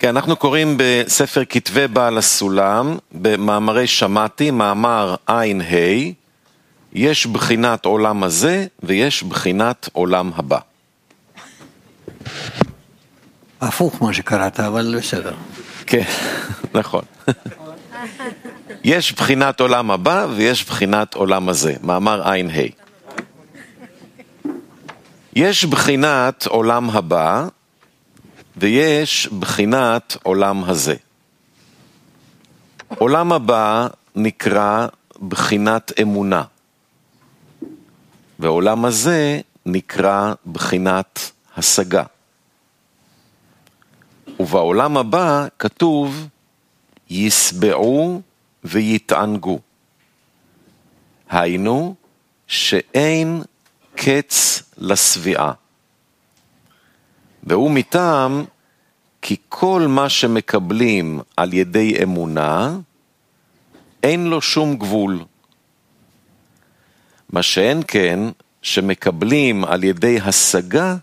כן, אנחנו קוראים בספר כתבי בעל הסולם, במאמרי שמעתי, מאמר עין ה', יש בחינת עולם הזה ויש בחינת עולם הבא. הפוך מה שקראת, אבל בסדר. כן, נכון. יש בחינת עולם הבא ויש בחינת עולם הזה, מאמר עין ה'. יש בחינת עולם הבא ויש בחינת עולם הזה. עולם הבא נקרא בחינת אמונה, ועולם הזה נקרא בחינת השגה. ובעולם הבא כתוב יסבעו ויתענגו. היינו שאין קץ לשביעה. והוא מטעם כי כל מה שמקבלים על ידי אמונה, אין לו שום גבול. מה שאין כן, שמקבלים על ידי השגה,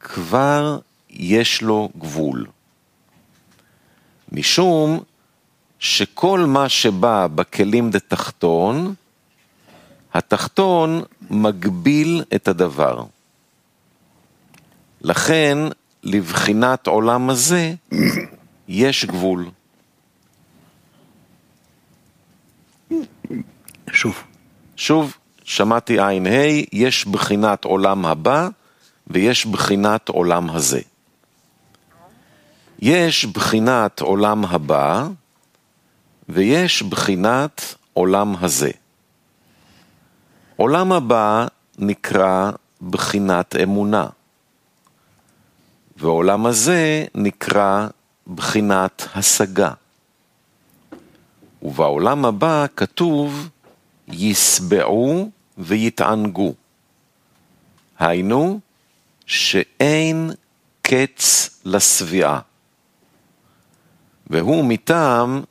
כבר יש לו גבול. משום שכל מה שבא בכלים דתחתון, התחתון מגביל את הדבר. לכן, לבחינת עולם הזה, יש גבול. שוב. שוב, שמעתי עין ה', יש בחינת עולם הבא ויש בחינת עולם הזה. יש בחינת עולם הבא ויש בחינת עולם הזה. עולם הבא נקרא בחינת אמונה, ועולם הזה נקרא בחינת השגה. ובעולם הבא כתוב יסבעו ויתענגו. היינו, שאין קץ לשביעה. והוא מטעם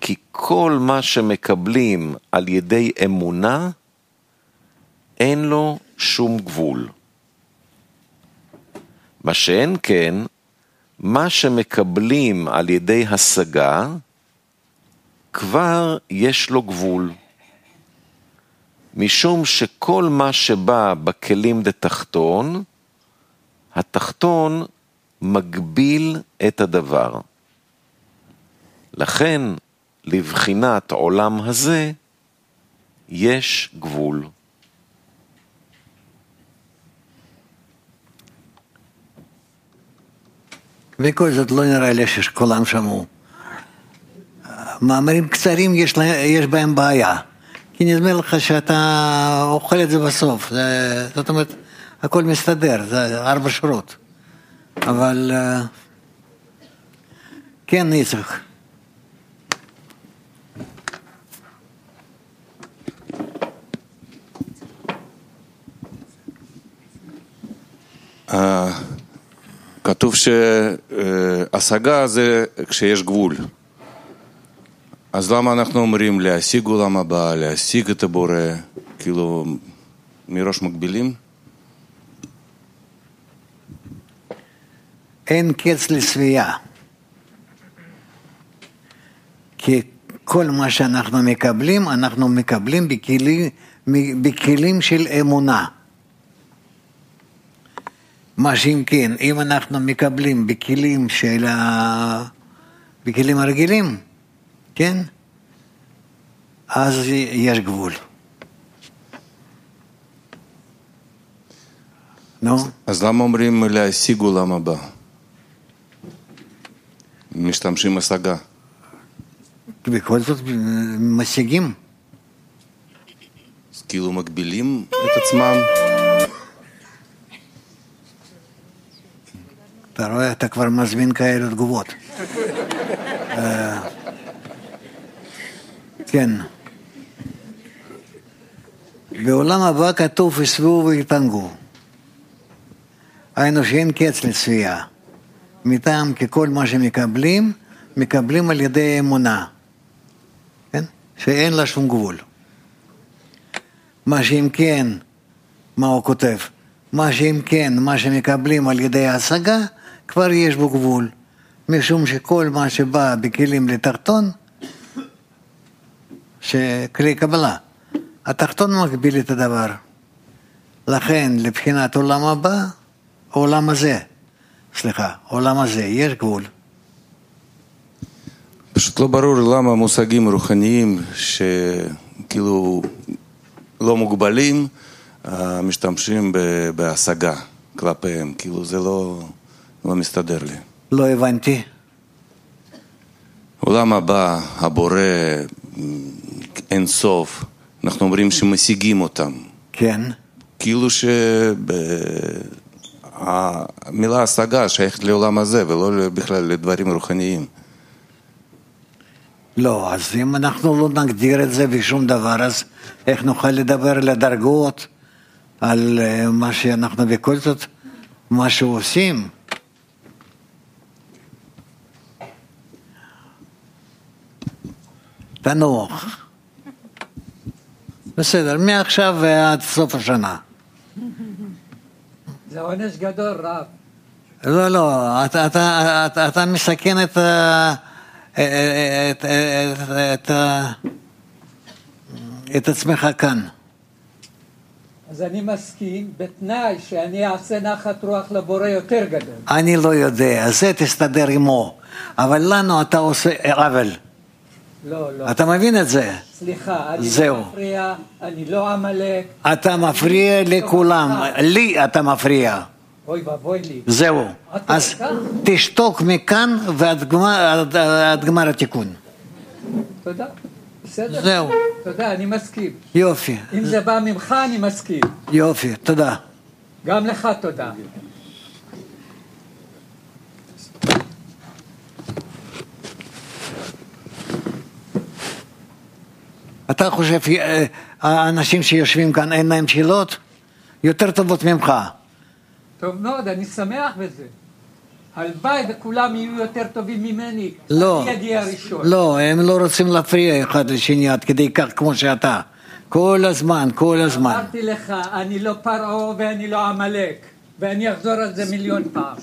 כי כל מה שמקבלים על ידי אמונה, אין לו שום גבול. מה שאין כן, מה שמקבלים על ידי השגה, כבר יש לו גבול. משום שכל מה שבא בכלים דתחתון, התחתון מגביל את הדבר. לכן, לבחינת עולם הזה, יש גבול. וכל זאת לא נראה לי שכולם שמעו. מאמרים קצרים יש, לה, יש בהם בעיה, כי נדמה לך שאתה אוכל את זה בסוף, זה, זאת אומרת, הכל מסתדר, זה ארבע שורות. אבל כן, יצחק. כתוב שהשגה זה כשיש גבול. אז למה אנחנו אומרים להשיג עולם הבא, להשיג את הבורא, כאילו מראש מגבילים? אין קץ לשביעה. כי כל מה שאנחנו מקבלים, אנחנו מקבלים בכלים, בכלים של אמונה. מה שאם כן, אם אנחנו מקבלים בכלים של ה... בכלים הרגילים, כן? אז יש גבול. נו? אז למה אומרים להשיג עולם הבא? משתמשים השגה. בכל זאת משיגים. אז כאילו מגבילים את עצמם? אתה רואה, אתה כבר מזמין כאלה תגובות. כן. בעולם הבא כתוב יסבו ויתענגו. היינו שאין קץ לצפייה. מטעם ככל מה שמקבלים, מקבלים על ידי אמונה. כן? שאין לה שום גבול. מה שאם כן, מה הוא כותב? מה שאם כן, מה שמקבלים על ידי ההשגה, כבר יש בו גבול. משום שכל מה שבא בכלים לתחתון, שכלי קבלה, התחתון מגביל את הדבר. לכן, לבחינת עולם הבא, עולם הזה, סליחה, עולם הזה, יש גבול. פשוט לא ברור למה מושגים רוחניים שכאילו לא מוגבלים, אה, משתמשים בהשגה כלפיהם, כאילו זה לא, לא מסתדר לי. לא הבנתי. עולם הבא, הבורא, אין סוף, אנחנו אומרים שמשיגים אותם. כן, כאילו שהמילה השגה שייכת לעולם הזה ולא בכלל לדברים רוחניים. לא, אז אם אנחנו לא נגדיר את זה בשום דבר, אז איך נוכל לדבר על הדרגות, על אה, מה שאנחנו בכל זאת, מה שעושים? תנוח. בסדר, מעכשיו ועד סוף השנה. זה עונש גדול, רב. לא, לא, אתה, אתה, אתה, אתה מסכן את, ה- את, את, את, ה- את עצמך כאן. אז אני מסכים, בתנאי שאני אעשה נחת רוח לבורא יותר גדול. אני לא יודע, זה תסתדר עמו, אבל לנו אתה עושה עוול. לא, לא. אתה מבין את זה? סליחה, אני זהו. לא מפריע, אני לא עמלק. אתה מפריע לכולם, לי אתה מפריע. אוי ואבוי לי. זהו. אז? תשתוק מכאן ועד גמר, עד, עד גמר התיקון. תודה. בסדר? זהו. תודה, אני מסכים. יופי, אם זה בא ממך, אני מסכים. יופי, תודה. גם לך תודה. אתה חושב אה, האנשים שיושבים כאן אין להם שאלות? יותר טובות ממך. טוב מאוד, אני שמח בזה. הלוואי וכולם יהיו יותר טובים ממני. לא, אני אגיע ראשון. לא, הם לא רוצים להפריע אחד לשני עד כדי כך כמו שאתה. כל הזמן, כל הזמן. אמרתי לך, אני לא פרעה ואני לא עמלק. ואני אחזור על זה מיליון פעם.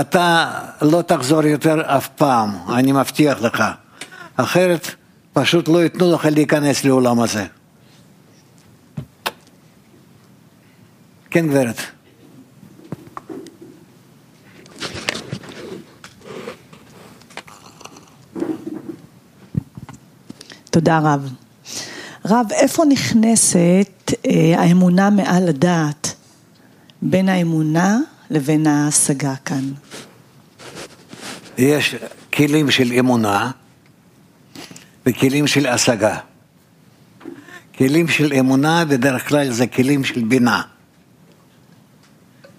אתה לא תחזור יותר אף פעם, אני מבטיח לך. אחרת פשוט לא ייתנו לך להיכנס לעולם הזה. כן, גברת. תודה רב. רב, איפה נכנסת אה, האמונה מעל הדעת בין האמונה לבין ההשגה כאן? יש כלים של אמונה וכלים של השגה. כלים של אמונה בדרך כלל זה כלים של בינה.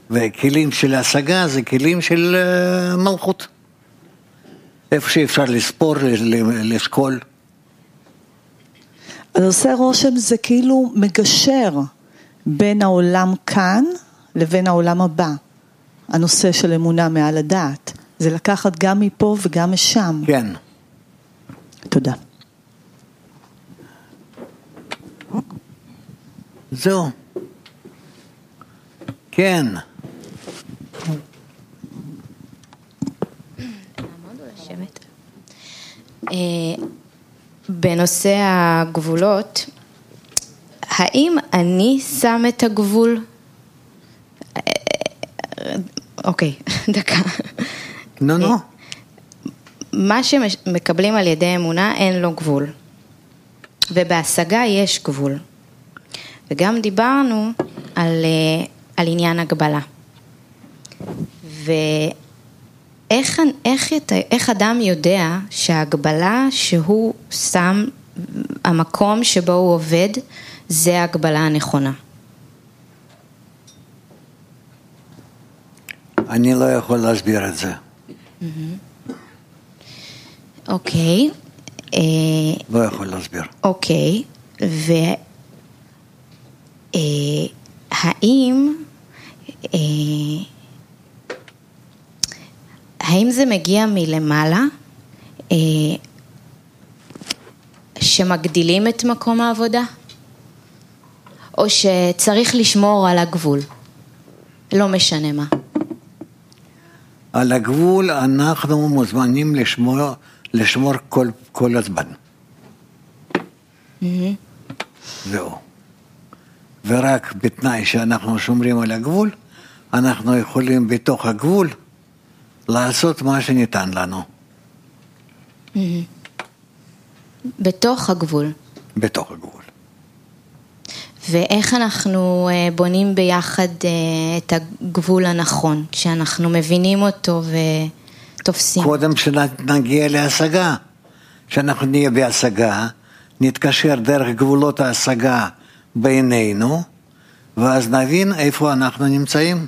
וכלים של השגה זה כלים של אה, מלכות. איפה שאפשר לספור, לשקול. אז עושה רושם זה כאילו מגשר בין העולם כאן לבין העולם הבא. הנושא של אמונה מעל הדעת. זה לקחת גם מפה וגם משם. כן. תודה. זהו. כן. אה, בנושא הגבולות, האם אני שם את הגבול? אה, אוקיי, דקה. נו, נו. מה שמקבלים על ידי אמונה אין לו גבול. ובהשגה יש גבול. וגם דיברנו על, אה, על עניין הגבלה. ואיך איך, ית- איך אדם יודע שההגבלה שהוא שם, המקום שבו הוא עובד, זה ההגבלה הנכונה? אני לא יכול להסביר את זה. אוקיי. אה, לא יכול להסביר. אוקיי, והאם אה, האם זה מגיע מלמעלה אה, שמגדילים את מקום העבודה? או שצריך לשמור על הגבול? לא משנה מה. על הגבול אנחנו מוזמנים לשמור, לשמור כל, כל הזמן. זהו. ורק בתנאי שאנחנו שומרים על הגבול, אנחנו יכולים בתוך הגבול לעשות מה שניתן לנו. בתוך הגבול. בתוך הגבול. ואיך אנחנו אה, בונים ביחד אה, את הגבול הנכון, כשאנחנו מבינים אותו ותופסים. קודם שנגיע להשגה. כשאנחנו נהיה בהשגה, נתקשר דרך גבולות ההשגה בינינו, ואז נבין איפה אנחנו נמצאים.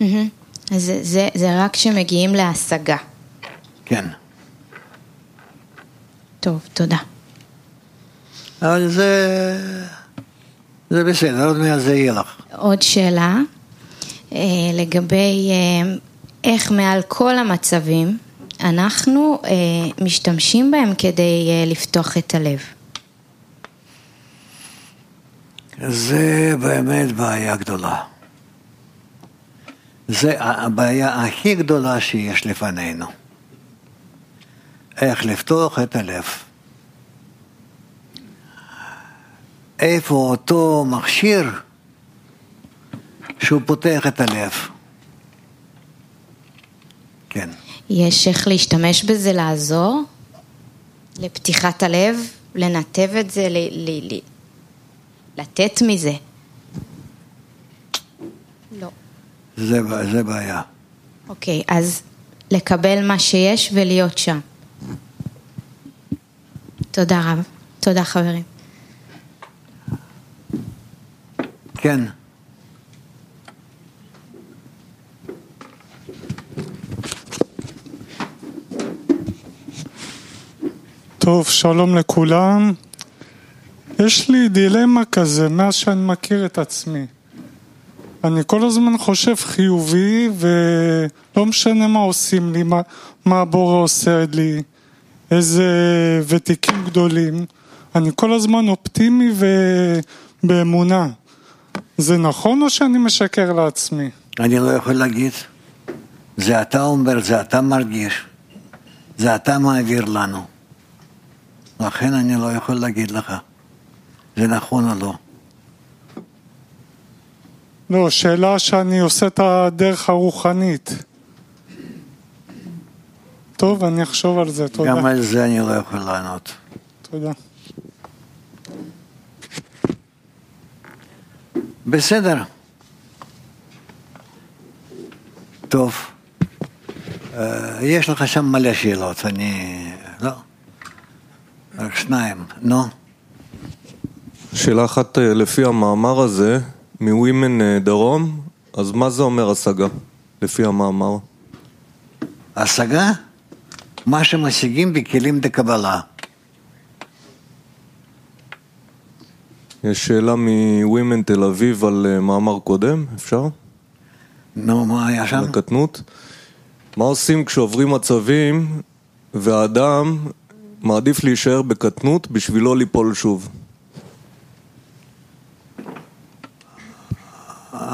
אז זה, זה, זה רק כשמגיעים להשגה. כן. טוב, תודה. אבל זה... זה בסדר, עוד מעט זה יהיה לך. עוד שאלה אה, לגבי אה, איך מעל כל המצבים אנחנו אה, משתמשים בהם כדי לפתוח את הלב. זה באמת בעיה גדולה. זה הבעיה הכי גדולה שיש לפנינו. איך לפתוח את הלב. איפה אותו מכשיר שהוא פותח את הלב. כן. יש איך להשתמש בזה לעזור לפתיחת הלב, לנתב את זה, ל, ל, ל, לתת מזה. לא. זה, זה בעיה. אוקיי, אז לקבל מה שיש ולהיות שם. תודה רב. תודה חברים. כן. טוב, שלום לכולם. יש לי דילמה כזה מאז שאני מכיר את עצמי. אני כל הזמן חושב חיובי ולא משנה מה עושים לי, מה, מה הבורא עושה לי, איזה ותיקים גדולים. אני כל הזמן אופטימי ובאמונה. זה נכון או שאני משקר לעצמי? אני לא יכול להגיד. זה אתה אומר, זה אתה מרגיש. זה אתה מעביר לנו. לכן אני לא יכול להגיד לך. זה נכון או לא. לא, שאלה שאני עושה את הדרך הרוחנית. טוב, אני אחשוב על זה, תודה. גם על זה אני לא יכול לענות. תודה. בסדר. טוב. אה, יש לך שם מלא שאלות, אני... לא. רק שניים, נו. שאלה אחת אה, לפי המאמר הזה, מווימן אה, דרום, אז מה זה אומר השגה, לפי המאמר? השגה? מה שמשיגים בכלים דקבלה. יש שאלה מווימן תל אביב על אה, מאמר קודם, אפשר? נו, מה היה שם? לקטנות. מה עושים כשעוברים מצבים והאדם מעדיף להישאר בקטנות בשביל לא ליפול שוב?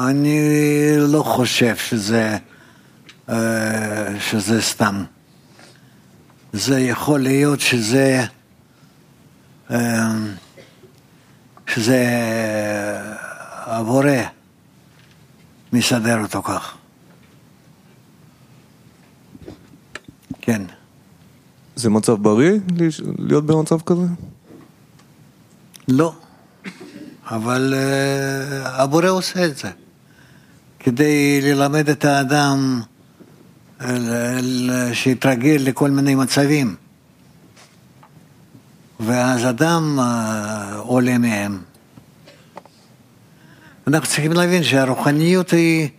אני לא חושב שזה, אה, שזה סתם. זה יכול להיות שזה, אה, שזה הבורא מסדר אותו כך. כן. זה מצב בריא להיות במצב כזה? לא, אבל uh, הבורא עושה את זה כדי ללמד את האדם ל- שיתרגל לכל מיני מצבים ואז אדם uh, עולה מהם. אנחנו צריכים להבין שהרוחניות היא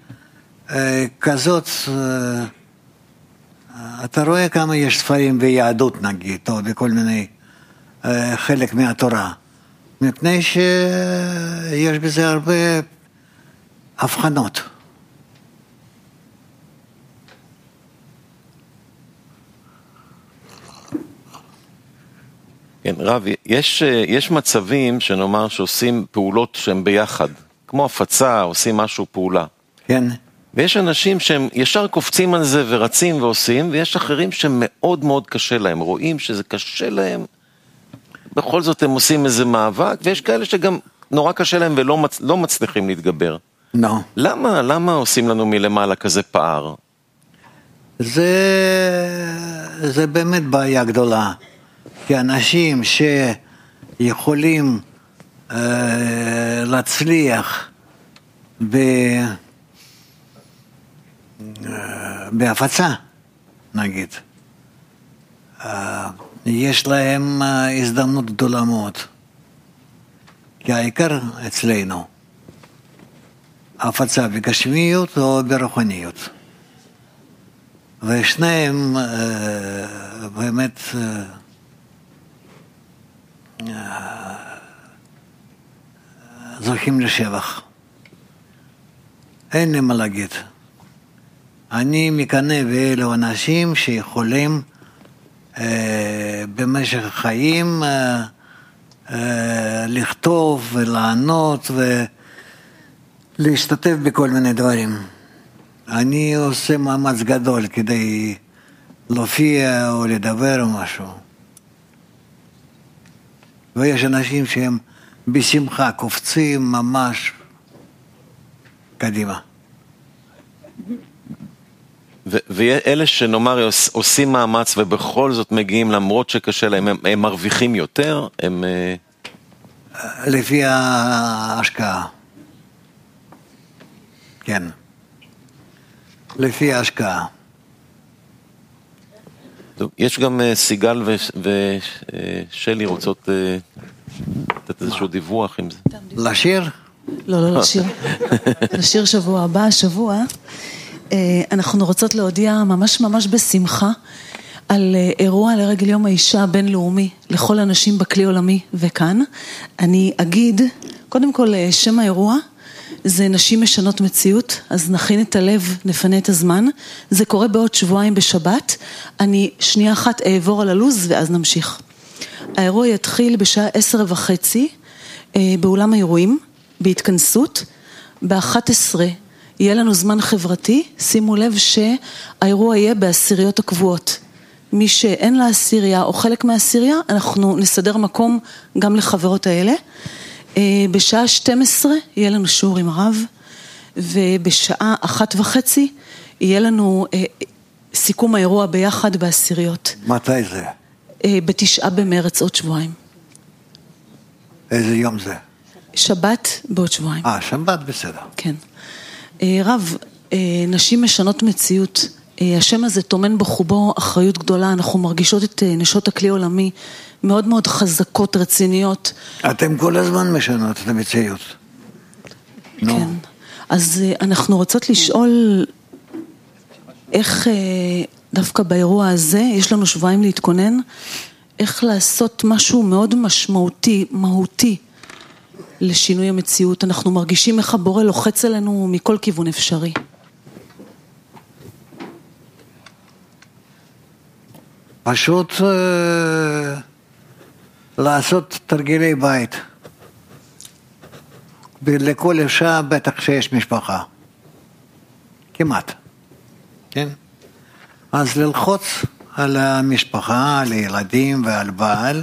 uh, כזאת, אתה רואה כמה יש ספרים ביהדות נגיד, או בכל מיני, חלק מהתורה. מפני שיש בזה הרבה הבחנות. כן, רב, יש, יש מצבים שנאמר שעושים פעולות שהן ביחד, כמו הפצה, עושים משהו, פעולה. כן, ויש אנשים שהם ישר קופצים על זה ורצים ועושים, ויש אחרים שמאוד מאוד קשה להם, רואים שזה קשה להם, בכל זאת הם עושים איזה מאבק, ויש כאלה שגם נורא קשה להם ולא מצ... לא מצליחים להתגבר. לא. למה, למה עושים לנו מלמעלה כזה פער? זה, זה באמת בעיה גדולה. כי אנשים שיכולים אה, להצליח ב, אה, בהפצה, נגיד, אה, יש להם אה, הזדמנות גדולה מאוד. כי העיקר אצלנו, הפצה בגשמיות או ברוחניות. ושניהם אה, באמת אה, אה, זוכים לשבח. אין לי מה להגיד. אני מקנא באלו אנשים שיכולים אה, במשך החיים אה, אה, לכתוב ולענות ולהשתתף בכל מיני דברים. אני עושה מאמץ גדול כדי להופיע או לדבר או משהו. ויש אנשים שהם בשמחה קופצים ממש קדימה. ו- ואלה שנאמר עוש- עושים מאמץ ובכל זאת מגיעים למרות שקשה להם, הם, הם מרוויחים יותר, הם... אה, לפי ההשקעה. כן. לפי ההשקעה. טוב, יש גם אה, סיגל ושלי רוצות אה, לתת איזשהו דיווח עם זה. לשיר? לא, לא לשיר. לשיר שבוע הבא, השבוע. אה, אנחנו רוצות להודיע ממש ממש בשמחה על אה, אירוע לרגל יום האישה הבינלאומי לכל הנשים בכלי עולמי וכאן. אני אגיד, קודם כל אה, שם האירוע זה נשים משנות מציאות, אז נכין את הלב, נפנה את הזמן. זה קורה בעוד שבועיים בשבת. אני שנייה אחת אעבור על הלו"ז ואז נמשיך. האירוע יתחיל בשעה עשר וחצי אה, באולם האירועים, בהתכנסות. ב-11 יהיה לנו זמן חברתי, שימו לב שהאירוע יהיה בעשיריות הקבועות. מי שאין לה עשירייה או חלק מהעשירייה, אנחנו נסדר מקום גם לחברות האלה. אה, בשעה 12 יהיה לנו שיעור עם הרב, ובשעה אחת וחצי יהיה לנו אה, סיכום האירוע ביחד בעשיריות. מתי זה? אה, בתשעה במרץ עוד שבועיים. איזה יום זה? שבת בעוד שבועיים. אה, שבת בסדר. כן. רב, נשים משנות מציאות. השם הזה טומן בחובו אחריות גדולה, אנחנו מרגישות את נשות הכלי עולמי מאוד מאוד חזקות, רציניות. אתם כל הזמן משנות את המציאות. כן. אז אה, אנחנו רוצות לשאול איך אה, דווקא באירוע הזה, יש לנו שבועיים להתכונן, איך לעשות משהו מאוד משמעותי, מהותי, לשינוי המציאות. אנחנו מרגישים איך הבורא לוחץ עלינו מכל כיוון אפשרי. פשוט אה, לעשות תרגילי בית. ולכל אישה בטח שיש משפחה. כמעט. כן? אז ללחוץ על המשפחה, על הילדים ועל בעל,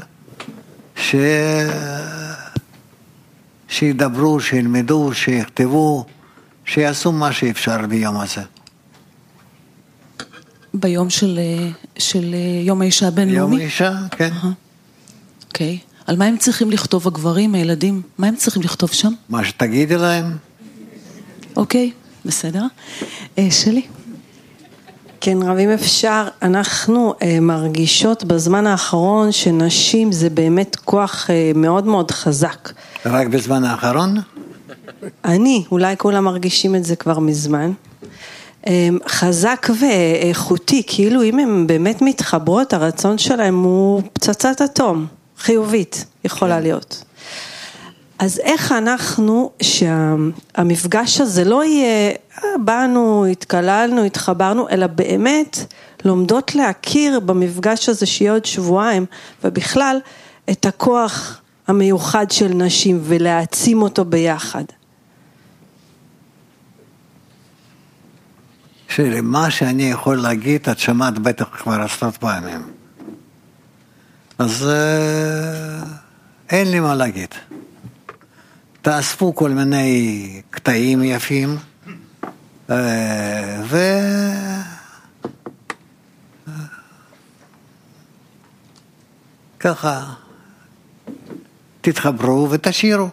ש... שידברו, שילמדו, שיכתבו, שיעשו מה שאפשר ביום הזה. ביום של, של יום האישה יום הבינלאומי? האישה, כן. אהה. אוקיי. על מה הם צריכים לכתוב הגברים, הילדים? מה הם צריכים לכתוב שם? מה שתגידי להם, אוקיי, בסדר. אה, שלי? כן, רב, אם אפשר, אנחנו אה, מרגישות בזמן האחרון שנשים זה באמת כוח אה, מאוד מאוד חזק. רק בזמן האחרון? אני, אולי כולם מרגישים את זה כבר מזמן. אה, חזק ואיכותי, כאילו אם הן באמת מתחברות, הרצון שלהן הוא פצצת אטום, חיובית, יכולה להיות. אז איך אנחנו, שהמפגש הזה לא יהיה, "אה, באנו, התקללנו, התחברנו, אלא באמת לומדות להכיר במפגש הזה שיהיה עוד שבועיים, ובכלל את הכוח המיוחד של נשים ולהעצים אותו ביחד. שמה שאני יכול להגיד, את שמעת בטח כבר עשרות פעמים. אז אה, אין לי מה להגיד. תאספו כל מיני קטעים יפים, אה, ו... ככה תתחברו ותשאירו.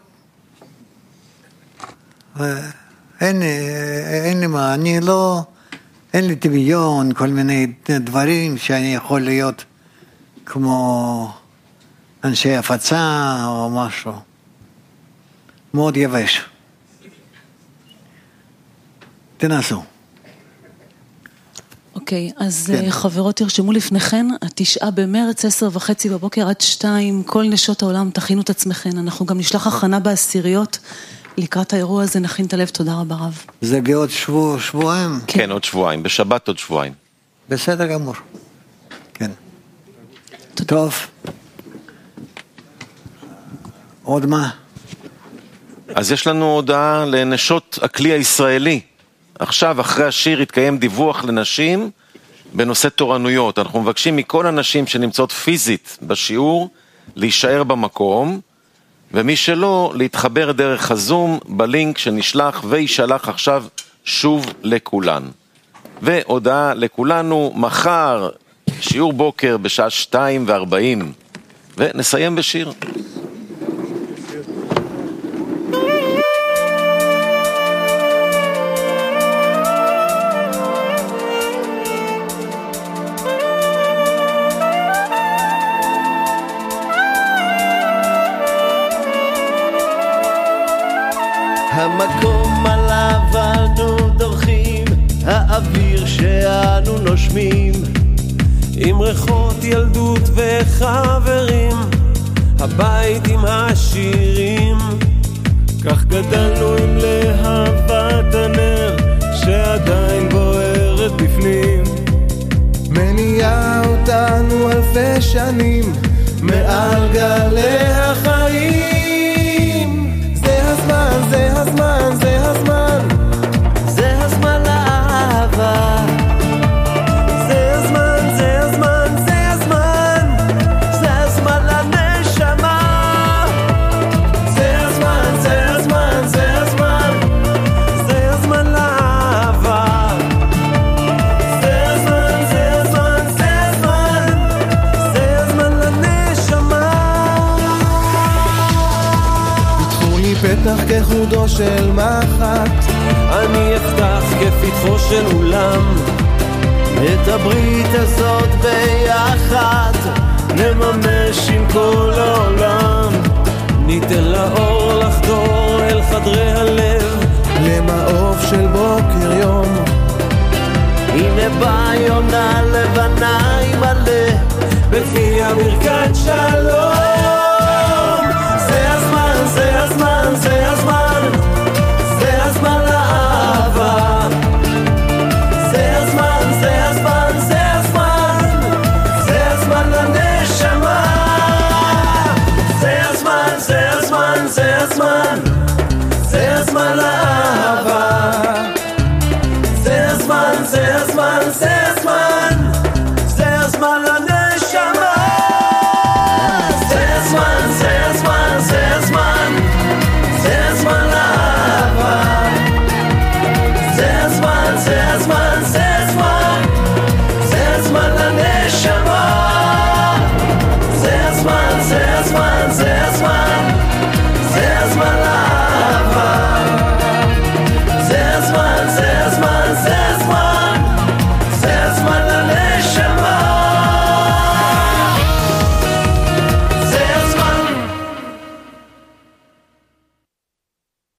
אין, אין לי מה, אני לא, אין לי דמיון, כל מיני דברים שאני יכול להיות כמו אנשי הפצה או משהו. מאוד יבש. תנסו. אוקיי, okay, אז כן. חברות תרשמו לפניכן, התשעה במרץ, עשר וחצי בבוקר עד שתיים, כל נשות העולם, תכינו את עצמכן. אנחנו גם נשלח הכנה בעשיריות. לקראת האירוע הזה נכין את הלב, תודה רבה רב. זה בעוד שבוע, שבועיים? כן. כן, עוד שבועיים, בשבת עוד שבועיים. בסדר גמור. טוב. עוד מה? אז יש לנו הודעה לנשות הכלי הישראלי. עכשיו, אחרי השיר, יתקיים דיווח לנשים בנושא תורנויות. אנחנו מבקשים מכל הנשים שנמצאות פיזית בשיעור להישאר במקום, ומי שלא, להתחבר דרך הזום בלינק שנשלח ויישלח עכשיו שוב לכולן. והודעה לכולנו, מחר שיעור בוקר בשעה שתיים וארבעים, ונסיים בשיר. המקום עליו אנו דורכים, האוויר שאנו נושמים, עם ריחות ילדות וחברים, הבית עם השירים. כך גדלנו פתח כחודו של מחט, אני אפתח כפתחו של אולם. את הברית הזאת ביחד, נממש עם כל העולם. ניתן לאור לחדור אל חדרי הלב, למעוף של בוקר יום. הנה באה יונה לבנה עם הלב, בפיה ברכת שלום.